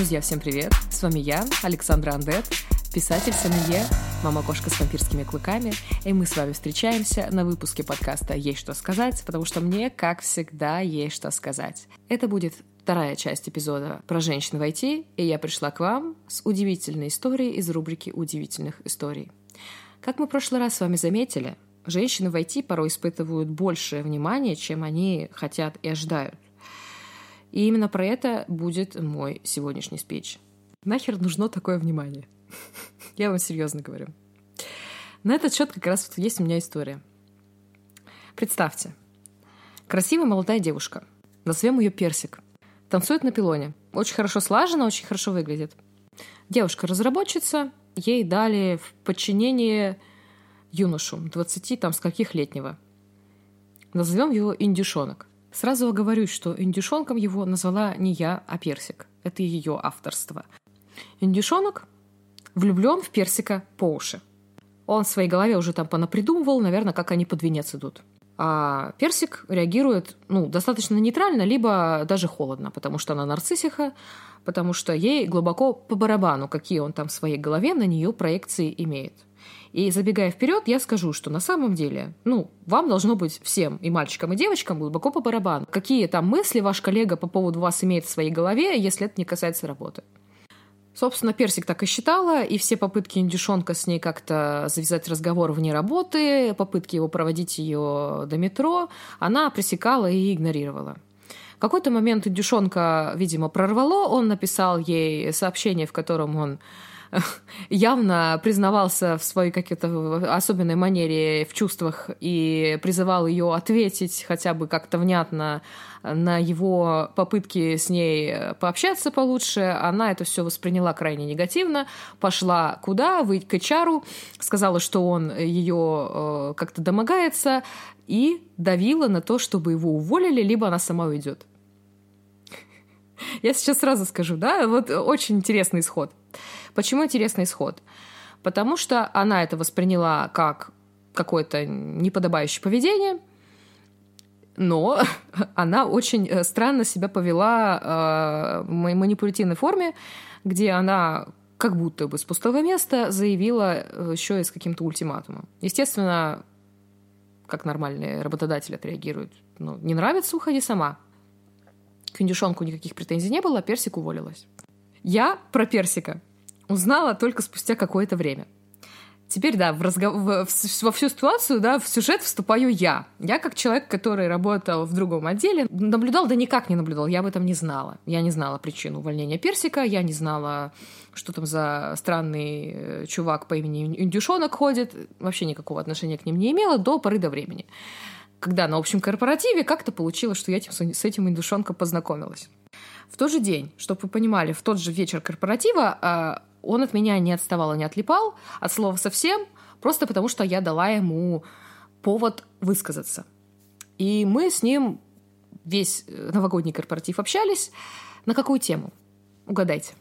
Друзья, всем привет! С вами я, Александра Андет, писатель Сомелье, мама-кошка с вампирскими клыками, и мы с вами встречаемся на выпуске подкаста «Есть что сказать», потому что мне, как всегда, есть что сказать. Это будет вторая часть эпизода про женщин в IT, и я пришла к вам с удивительной историей из рубрики «Удивительных историй». Как мы в прошлый раз с вами заметили, женщины в IT порой испытывают большее внимание, чем они хотят и ожидают. И именно про это будет мой сегодняшний спич. Нахер нужно такое внимание? Я вам серьезно говорю. На этот счет как раз вот есть у меня история. Представьте, красивая молодая девушка, назовем ее Персик, танцует на пилоне, очень хорошо слажена, очень хорошо выглядит. Девушка-разработчица, ей дали в подчинение юношу, 20 там с каких летнего. Назовем его индюшонок. Сразу оговорюсь, что индюшонком его назвала не я, а Персик. Это ее авторство. Индюшонок влюблен в Персика по уши. Он в своей голове уже там понапридумывал, наверное, как они под венец идут. А Персик реагирует ну, достаточно нейтрально, либо даже холодно, потому что она нарциссиха, потому что ей глубоко по барабану, какие он там в своей голове на нее проекции имеет. И забегая вперед, я скажу, что на самом деле, ну, вам должно быть всем, и мальчикам, и девочкам, глубоко по барабану. Какие там мысли ваш коллега по поводу вас имеет в своей голове, если это не касается работы. Собственно, Персик так и считала, и все попытки индюшонка с ней как-то завязать разговор вне работы, попытки его проводить ее до метро, она пресекала и игнорировала. Какой-то момент индюшонка, видимо, прорвало, он написал ей сообщение, в котором он явно признавался в своей какой-то особенной манере в чувствах и призывал ее ответить хотя бы как-то внятно на его попытки с ней пообщаться получше, она это все восприняла крайне негативно, пошла куда? Выйти к HR, сказала, что он ее э, как-то домогается, и давила на то, чтобы его уволили, либо она сама уйдет. Я сейчас сразу скажу, да, вот очень интересный исход. Почему интересный исход? Потому что она это восприняла как какое-то неподобающее поведение, но она очень э, странно себя повела э, в манипулятивной форме, где она как будто бы с пустого места заявила э, еще и с каким-то ультиматумом. Естественно, как нормальные работодатели отреагируют. Ну, не нравится, уходи сама. К индюшонку никаких претензий не было, а персик уволилась. Я про персика узнала только спустя какое-то время. Теперь, да, в разгов... в... во всю ситуацию, да, в сюжет вступаю я. Я, как человек, который работал в другом отделе, наблюдал, да никак не наблюдал, я об этом не знала. Я не знала причину увольнения Персика, я не знала, что там за странный э, чувак по имени Индюшонок ходит. Вообще никакого отношения к ним не имела до поры до времени. Когда на общем корпоративе как-то получилось, что я этим, с этим Индюшонком познакомилась. В тот же день, чтобы вы понимали, в тот же вечер корпоратива а, он от меня не отставал и не отлипал, от слова совсем, просто потому что я дала ему повод высказаться. И мы с ним весь э, новогодний корпоратив общались. На какую тему? Угадайте.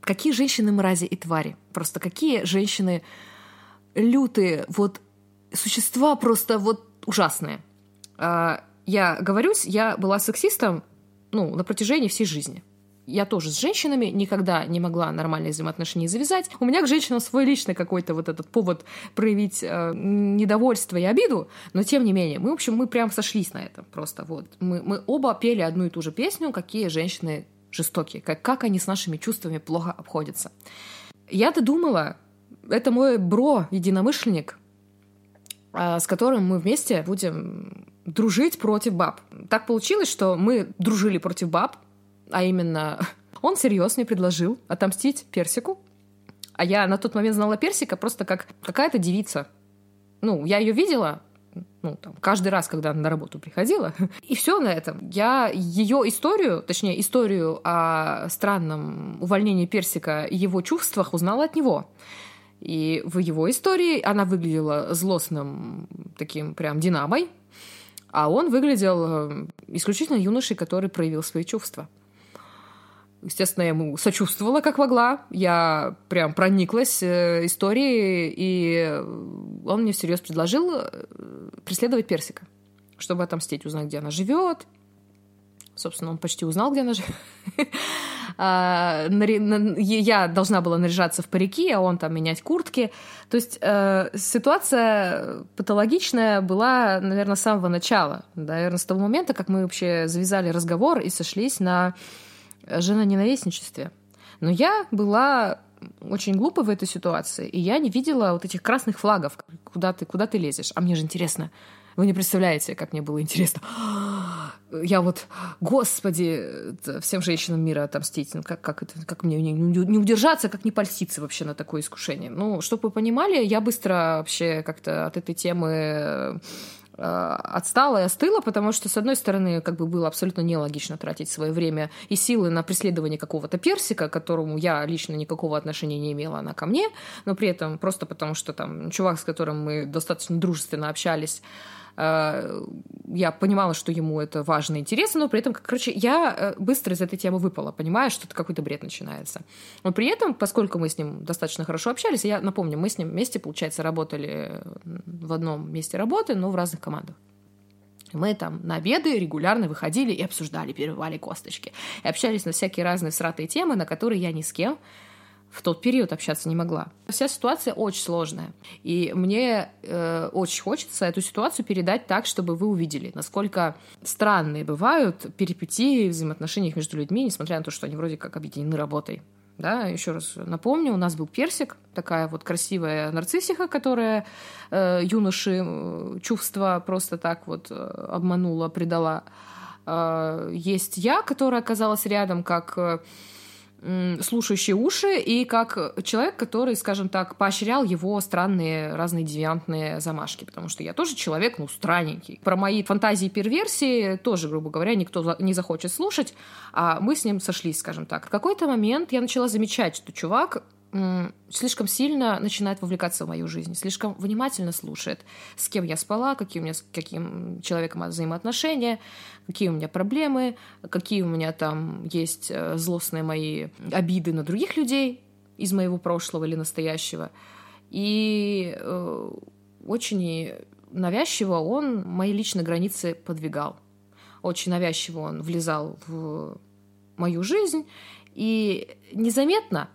Какие женщины мрази и твари? Просто какие женщины лютые, вот существа просто вот ужасные. А, я говорюсь, я была сексистом ну, на протяжении всей жизни я тоже с женщинами никогда не могла нормальные взаимоотношения завязать. У меня к женщинам свой личный какой-то вот этот повод проявить э, недовольство и обиду, но тем не менее, мы, в общем, мы прям сошлись на этом просто. Вот. Мы, мы оба пели одну и ту же песню, какие женщины жестокие, как, как они с нашими чувствами плохо обходятся. Я-то думала, это мой бро, единомышленник, э, с которым мы вместе будем дружить против баб. Так получилось, что мы дружили против баб, а именно он всерьез мне предложил отомстить Персику. А я на тот момент знала Персика просто как какая-то девица. Ну, я ее видела, ну, там, каждый раз, когда она на работу приходила. И все на этом. Я ее историю, точнее, историю о странном увольнении Персика и его чувствах узнала от него. И в его истории она выглядела злостным таким прям динамой, а он выглядел э, исключительно юношей, который проявил свои чувства. Естественно, я ему сочувствовала, как могла. Я прям прониклась э, историей, и он мне всерьез предложил э, преследовать Персика, чтобы отомстить, узнать, где она живет. Собственно, он почти узнал, где она живет. А, я должна была наряжаться в парики, а он там менять куртки. То есть э, ситуация патологичная была, наверное, с самого начала. Наверное, с того момента, как мы вообще завязали разговор и сошлись на женоненавистничестве. Но я была очень глупо в этой ситуации, и я не видела вот этих красных флагов, куда ты, куда ты лезешь. А мне же интересно, вы не представляете, как мне было интересно. Я вот, господи, всем женщинам мира отомстить. Ну, как, как, это, как мне не, не удержаться, как не польститься вообще на такое искушение. Ну, чтобы вы понимали, я быстро вообще как-то от этой темы Э, отстала и остыла, потому что, с одной стороны, как бы было абсолютно нелогично тратить свое время и силы на преследование какого-то персика, к которому я лично никакого отношения не имела, она ко мне, но при этом просто потому, что там чувак, с которым мы достаточно дружественно общались, я понимала, что ему это важно и интересно, но при этом, короче, я э, быстро из этой темы выпала, понимая, что это какой-то бред начинается. Но при этом, поскольку мы с ним достаточно хорошо общались, я напомню, мы с ним вместе, получается, работали в одном месте работы, но в разных командах. Мы там на обеды регулярно выходили и обсуждали, перебивали косточки. И общались на всякие разные сратые темы, на которые я ни с кем в тот период общаться не могла. Вся ситуация очень сложная. И мне э, очень хочется эту ситуацию передать так, чтобы вы увидели, насколько странные бывают перипетии в взаимоотношениях между людьми, несмотря на то, что они вроде как объединены работой. Да, еще раз напомню, у нас был персик, такая вот красивая нарциссиха, которая э, юноши чувства просто так вот э, обманула, предала. Э, есть я, которая оказалась рядом как э, слушающие уши и как человек, который, скажем так, поощрял его странные разные девиантные замашки, потому что я тоже человек, ну, странненький. Про мои фантазии и перверсии тоже, грубо говоря, никто не захочет слушать, а мы с ним сошлись, скажем так. В какой-то момент я начала замечать, что чувак слишком сильно начинает вовлекаться в мою жизнь, слишком внимательно слушает, с кем я спала, какие у меня с каким человеком взаимоотношения, какие у меня проблемы, какие у меня там есть э, злостные мои обиды на других людей из моего прошлого или настоящего. И э, очень навязчиво он мои личные границы подвигал. Очень навязчиво он влезал в мою жизнь. И незаметно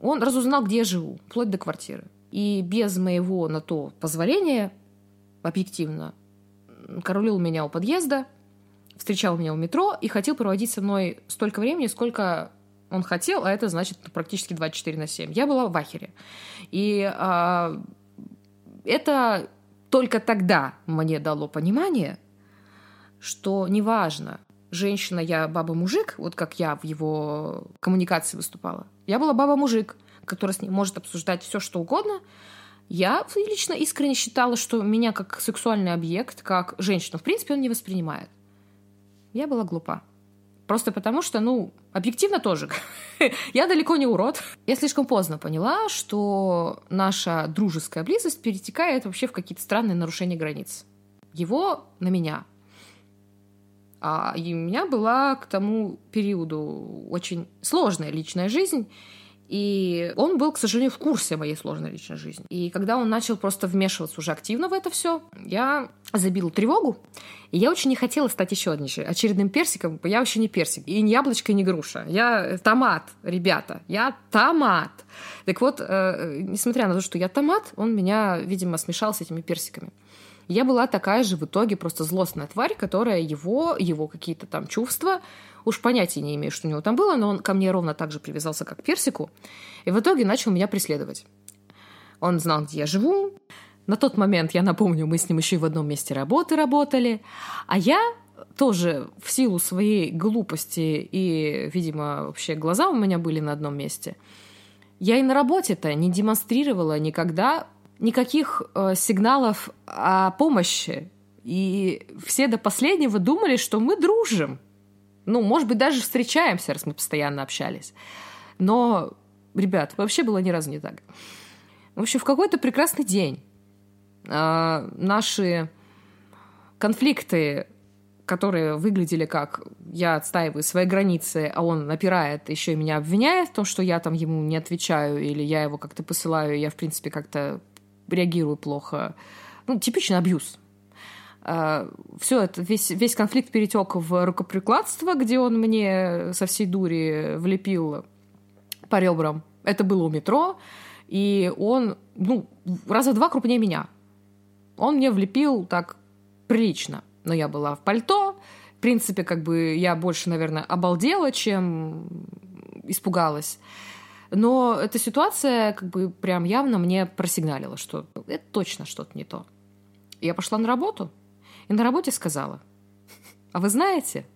он разузнал, где я живу, вплоть до квартиры. И без моего на то позволения, объективно, королил меня у подъезда, встречал меня у метро и хотел проводить со мной столько времени, сколько он хотел, а это значит практически 24 на 7. Я была в ахере. И а, это только тогда мне дало понимание, что неважно, женщина я баба-мужик, вот как я в его коммуникации выступала. Я была баба-мужик, которая с ним может обсуждать все, что угодно. Я лично искренне считала, что меня как сексуальный объект, как женщину, в принципе, он не воспринимает. Я была глупа. Просто потому что, ну, объективно тоже. я далеко не урод. Я слишком поздно поняла, что наша дружеская близость перетекает вообще в какие-то странные нарушения границ. Его на меня, а, и у меня была к тому периоду очень сложная личная жизнь. И он был, к сожалению, в курсе моей сложной личной жизни. И когда он начал просто вмешиваться уже активно в это все, я забила тревогу. И я очень не хотела стать еще очередным персиком. Я вообще не персик. И не яблочко, и не груша. Я томат, ребята. Я томат. Так вот, э, несмотря на то, что я томат, он меня, видимо, смешал с этими персиками. Я была такая же в итоге просто злостная тварь, которая его, его какие-то там чувства, уж понятия не имею, что у него там было, но он ко мне ровно так же привязался, как к персику, и в итоге начал меня преследовать. Он знал, где я живу. На тот момент, я напомню, мы с ним еще и в одном месте работы работали, а я тоже в силу своей глупости и, видимо, вообще глаза у меня были на одном месте, я и на работе-то не демонстрировала никогда никаких э, сигналов о помощи. И все до последнего думали, что мы дружим. Ну, может быть, даже встречаемся, раз мы постоянно общались. Но, ребят, вообще было ни разу не так. В общем, в какой-то прекрасный день э, наши конфликты, которые выглядели как я отстаиваю свои границы, а он напирает, еще и меня обвиняет в том, что я там ему не отвечаю, или я его как-то посылаю, я, в принципе, как-то реагирую плохо. Ну, типичный абьюз. э, все это, весь, весь конфликт перетек в рукоприкладство, где он мне со всей дури влепил по ребрам. Это было у метро, и он, ну, раза два крупнее меня. Он мне влепил так прилично. Но я была в пальто, в принципе, как бы я больше, наверное, обалдела, чем испугалась. Но эта ситуация как бы прям явно мне просигналила, что это точно что-то не то. Я пошла на работу, и на работе сказала, а вы знаете,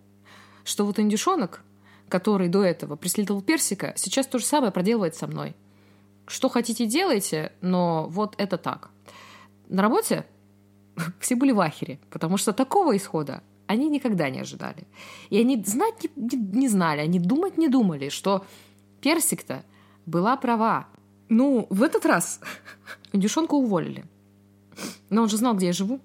что вот индюшонок, который до этого преследовал персика, сейчас то же самое проделывает со мной. Что хотите, делайте, но вот это так. На работе все были в ахере, потому что такого исхода они никогда не ожидали. И они знать не, не, не знали, они думать не думали, что Персик-то была права. Ну, в этот раз индюшонку уволили. Но он же знал, где я живу.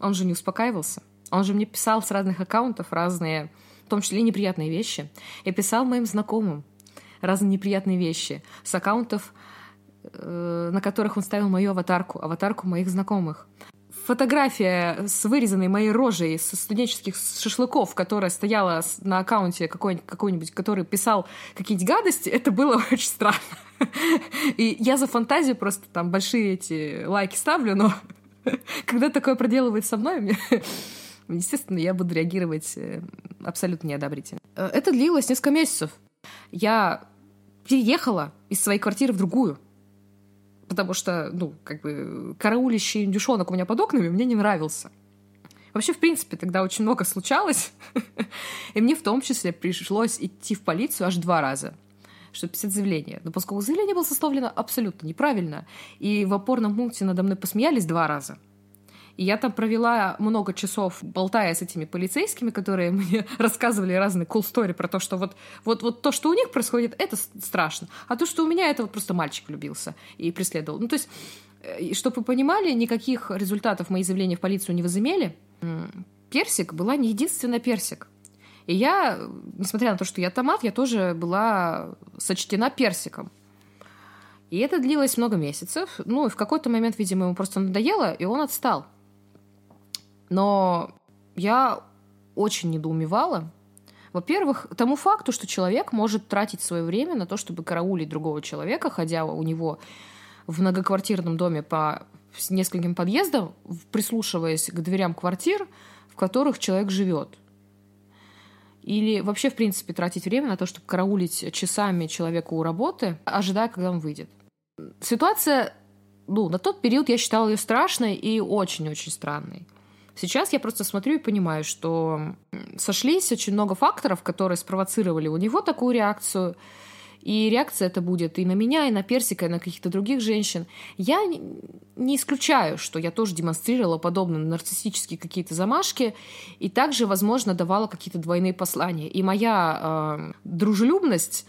Он же не успокаивался. Он же мне писал с разных аккаунтов разные, в том числе неприятные вещи. Я писал моим знакомым разные неприятные вещи с аккаунтов, э, на которых он ставил мою аватарку, аватарку моих знакомых фотография с вырезанной моей рожей со студенческих шашлыков, которая стояла на аккаунте какой-нибудь, какой-нибудь который писал какие-нибудь гадости, это было очень странно. И я за фантазию просто там большие эти лайки ставлю, но когда такое проделывает со мной, мне, естественно, я буду реагировать э, абсолютно неодобрительно. Э, это длилось несколько месяцев. Я переехала из своей квартиры в другую потому что, ну, как бы караулищий индюшонок у меня под окнами мне не нравился. Вообще, в принципе, тогда очень много случалось, и мне в том числе пришлось идти в полицию аж два раза чтобы писать заявление. Но поскольку заявление было составлено абсолютно неправильно, и в опорном пункте надо мной посмеялись два раза, и я там провела много часов, болтая с этими полицейскими, которые мне рассказывали разные cool story про то, что вот, вот, вот то, что у них происходит, это страшно. А то, что у меня, это вот просто мальчик влюбился и преследовал. Ну, то есть, э, чтобы вы понимали, никаких результатов мои заявления в полицию не возымели. Персик была не единственная персик. И я, несмотря на то, что я томат, я тоже была сочтена персиком. И это длилось много месяцев. Ну, и в какой-то момент, видимо, ему просто надоело, и он отстал. Но я очень недоумевала. Во-первых, тому факту, что человек может тратить свое время на то, чтобы караулить другого человека, ходя у него в многоквартирном доме по нескольким подъездам, прислушиваясь к дверям квартир, в которых человек живет. Или вообще, в принципе, тратить время на то, чтобы караулить часами человека у работы, ожидая, когда он выйдет. Ситуация, ну, на тот период я считала ее страшной и очень-очень странной. Сейчас я просто смотрю и понимаю, что сошлись очень много факторов, которые спровоцировали у него такую реакцию. И реакция это будет и на меня, и на Персика, и на каких-то других женщин. Я не исключаю, что я тоже демонстрировала подобные нарциссические какие-то замашки, и также, возможно, давала какие-то двойные послания. И моя э, дружелюбность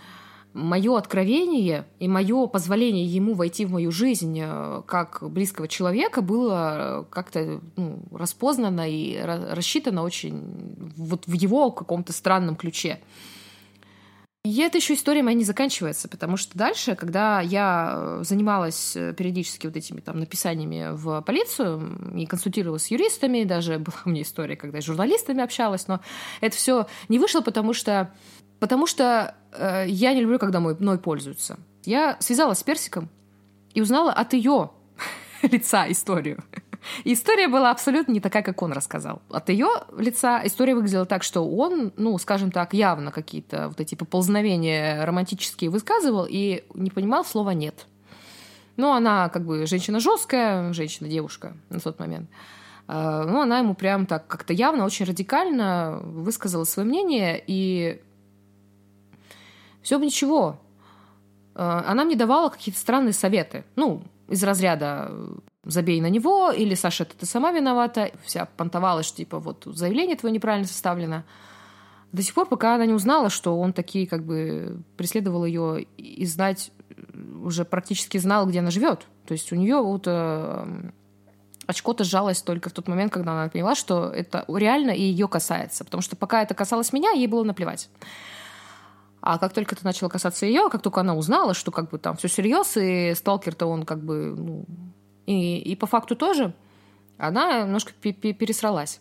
мое откровение и мое позволение ему войти в мою жизнь э, как близкого человека было э, как-то ну, распознано и рассчитано очень вот в его каком-то странном ключе. И эта еще история моя не заканчивается, потому что дальше, когда я э, занималась периодически вот этими там написаниями в полицию и консультировалась с юристами, даже была у меня история, когда с журналистами общалась, но это все не вышло, потому что Потому что э, я не люблю, когда мной пользуются. Я связалась с Персиком и узнала от ее лица историю. История была абсолютно не такая, как он рассказал. От ее лица история выглядела так, что он, ну, скажем так, явно какие-то вот эти поползновения романтические высказывал и не понимал слова «нет». Ну, она как бы женщина жесткая, женщина-девушка на тот момент. Э, ну, она ему прям так как-то явно, очень радикально высказала свое мнение, и все бы ничего. Э, она мне давала какие-то странные советы. Ну, из разряда забей на него, или Саша, это ты сама виновата. Вся понтовалась, что типа вот заявление твое неправильно составлено. До сих пор, пока она не узнала, что он такие как бы преследовал ее и знать уже практически знал, где она живет. То есть у нее вот э, очко-то сжалось только в тот момент, когда она поняла, что это реально и ее касается. Потому что пока это касалось меня, ей было наплевать. А как только это начало касаться ее, как только она узнала, что как бы там все серьезно, и сталкер-то он как бы, ну, и, и по факту тоже, она немножко пересралась.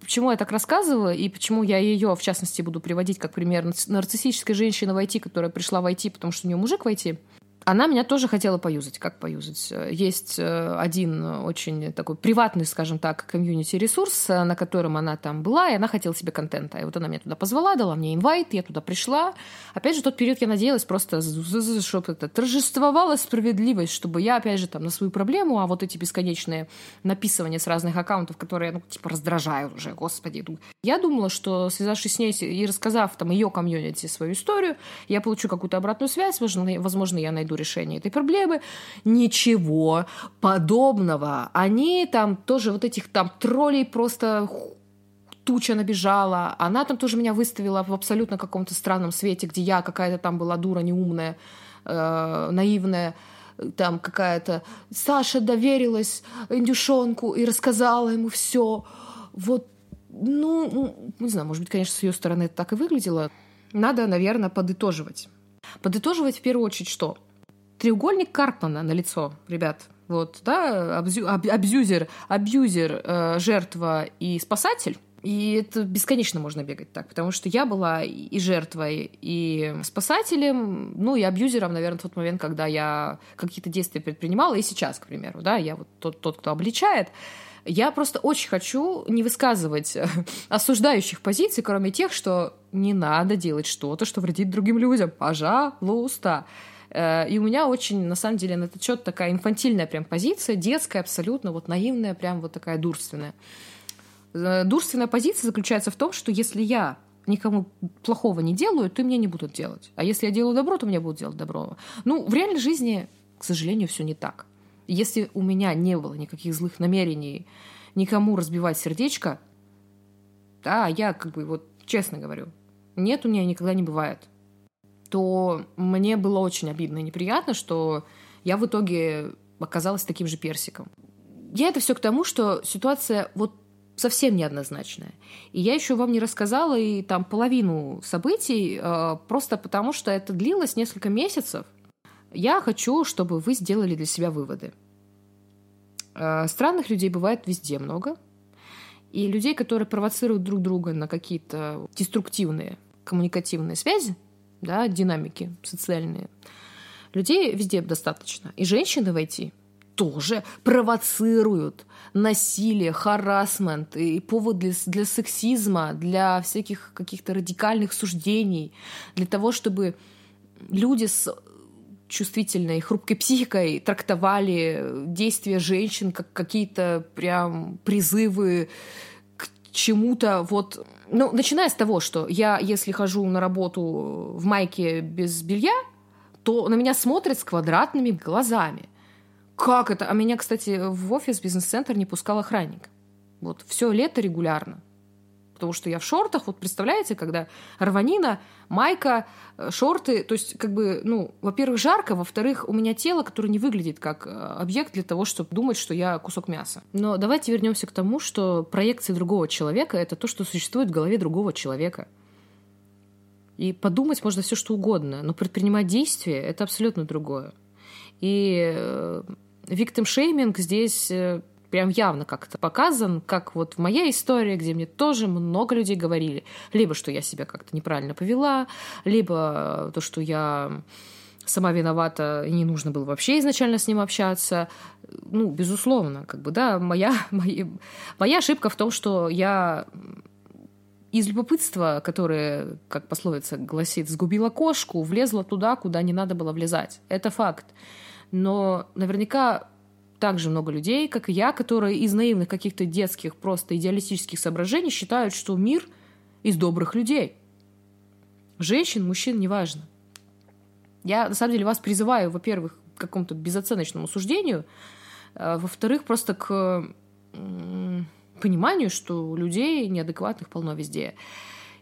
Почему я так рассказываю и почему я ее, в частности, буду приводить как пример нарциссической женщины в IT, которая пришла в IT, потому что у нее мужик в IT, она меня тоже хотела поюзать. Как поюзать? Есть э, один очень такой приватный, скажем так, комьюнити-ресурс, э, на котором она там была, и она хотела себе контента. И вот она меня туда позвала, дала мне инвайт, я туда пришла. Опять же, тот период я надеялась просто, чтобы это торжествовала справедливость, чтобы я, опять же, там на свою проблему, а вот эти бесконечные написывания с разных аккаунтов, которые, ну, типа, раздражают уже, господи. Я думала, что связавшись с ней и рассказав там ее комьюнити свою историю, я получу какую-то обратную связь, возможно, я найду решение этой проблемы. Ничего подобного. Они там тоже вот этих там троллей просто туча набежала. Она там тоже меня выставила в абсолютно каком-то странном свете, где я какая-то там была дура неумная, э, наивная там какая-то Саша доверилась индюшонку и рассказала ему все. Вот, ну, не знаю, может быть, конечно, с ее стороны это так и выглядело. Надо, наверное, подытоживать. Подытоживать в первую очередь что? Треугольник Карпмана на лицо, ребят. Вот, да, абзю, аб, абьюзер, абьюзер, э, жертва и спасатель. И это бесконечно можно бегать так, потому что я была и жертвой, и спасателем, ну и абьюзером, наверное, в тот момент, когда я какие-то действия предпринимала, и сейчас, к примеру, да, я вот тот, тот кто обличает. Я просто очень хочу не высказывать осуждающих позиций, кроме тех, что не надо делать что-то, что вредит другим людям. Пожалуйста. Э, и у меня очень, на самом деле, на этот счет такая инфантильная прям позиция, детская абсолютно, вот наивная, прям вот такая дурственная. Э, дурственная позиция заключается в том, что если я никому плохого не делаю, то мне не будут делать. А если я делаю добро, то мне будут делать добро. Ну, в реальной жизни, к сожалению, все не так. Если у меня не было никаких злых намерений никому разбивать сердечко, да, я как бы вот честно говорю, нет, у меня никогда не бывает то мне было очень обидно и неприятно, что я в итоге оказалась таким же персиком. Я это все к тому, что ситуация вот совсем неоднозначная. И я еще вам не рассказала и там половину событий, э, просто потому что это длилось несколько месяцев. Я хочу, чтобы вы сделали для себя выводы. Э, странных людей бывает везде много. И людей, которые провоцируют друг друга на какие-то деструктивные коммуникативные связи, да, динамики социальные. Людей везде достаточно. И женщины войти тоже провоцируют насилие, харасмент и повод для, для сексизма, для всяких каких-то радикальных суждений, для того, чтобы люди с чувствительной, хрупкой психикой трактовали действия женщин как какие-то прям призывы к чему-то вот ну, начиная с того, что я, если хожу на работу в майке без белья, то на меня смотрят с квадратными глазами. Как это? А меня, кстати, в офис бизнес-центр не пускал охранник. Вот все лето регулярно потому что я в шортах, вот представляете, когда рванина, майка, э, шорты, то есть как бы, ну, во-первых, жарко, во-вторых, у меня тело, которое не выглядит как э, объект для того, чтобы думать, что я кусок мяса. Но давайте вернемся к тому, что проекция другого человека — это то, что существует в голове другого человека. И подумать можно все что угодно, но предпринимать действия — это абсолютно другое. И victim шейминг здесь э, прям явно как-то показан, как вот в моей истории, где мне тоже много людей говорили, либо что я себя как-то неправильно повела, либо то, что я сама виновата, и не нужно было вообще изначально с ним общаться. Ну, безусловно, как бы, да, моя, моя, моя ошибка в том, что я из любопытства, которое, как пословица гласит, сгубила кошку, влезла туда, куда не надо было влезать. Это факт. Но наверняка также много людей, как и я, которые из наивных каких-то детских, просто идеалистических соображений считают, что мир из добрых людей. Женщин, мужчин, неважно. Я, на самом деле, вас призываю, во-первых, к какому-то безоценочному суждению, а, во-вторых, просто к пониманию, что людей неадекватных полно везде.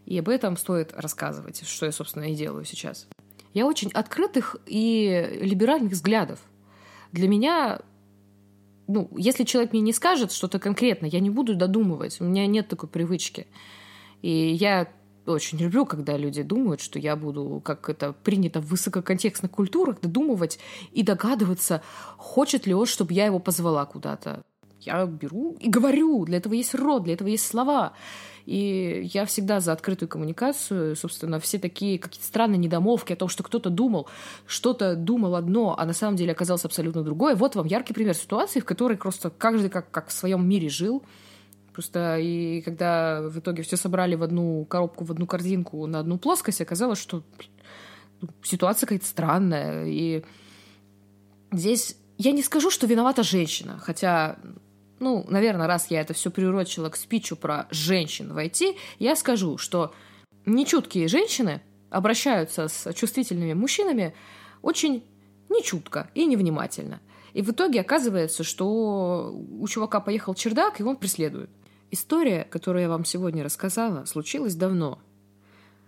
И об этом стоит рассказывать, что я, собственно, и делаю сейчас. Я очень открытых и либеральных взглядов. Для меня ну, если человек мне не скажет что-то конкретно, я не буду додумывать. У меня нет такой привычки. И я очень люблю, когда люди думают, что я буду, как это принято в высококонтекстных культурах, додумывать и догадываться, хочет ли он, чтобы я его позвала куда-то. Я беру и говорю. Для этого есть рот, для этого есть слова. И я всегда за открытую коммуникацию. Собственно, все такие какие-то странные недомовки о том, что кто-то думал, что-то думал одно, а на самом деле оказалось абсолютно другое. Вот вам яркий пример ситуации, в которой просто каждый как, как в своем мире жил. Просто и когда в итоге все собрали в одну коробку, в одну корзинку, на одну плоскость, оказалось, что ну, ситуация какая-то странная. И здесь я не скажу, что виновата женщина, хотя ну, наверное, раз я это все приурочила к спичу про женщин в IT, я скажу, что нечуткие женщины обращаются с чувствительными мужчинами очень нечутко и невнимательно. И в итоге оказывается, что у чувака поехал чердак, и он преследует. История, которую я вам сегодня рассказала, случилась давно.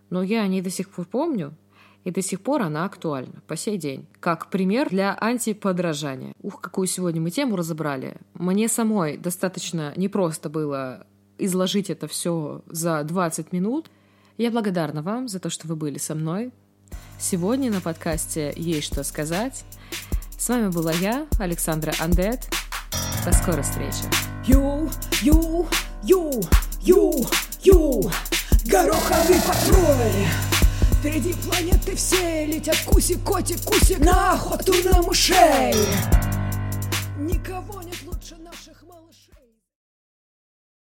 Но я о ней до сих пор помню, и до сих пор она актуальна по сей день. Как пример для антиподражания. Ух, какую сегодня мы тему разобрали. Мне самой достаточно непросто было изложить это все за 20 минут. Я благодарна вам за то, что вы были со мной. Сегодня на подкасте «Есть что сказать». С вами была я, Александра Андет. До скорой встречи. Ю, ю, ю, ю, ю, гороховый патруль. Впереди планеты все летят кусик, котик, кусик На охоту на мышей. Никого нет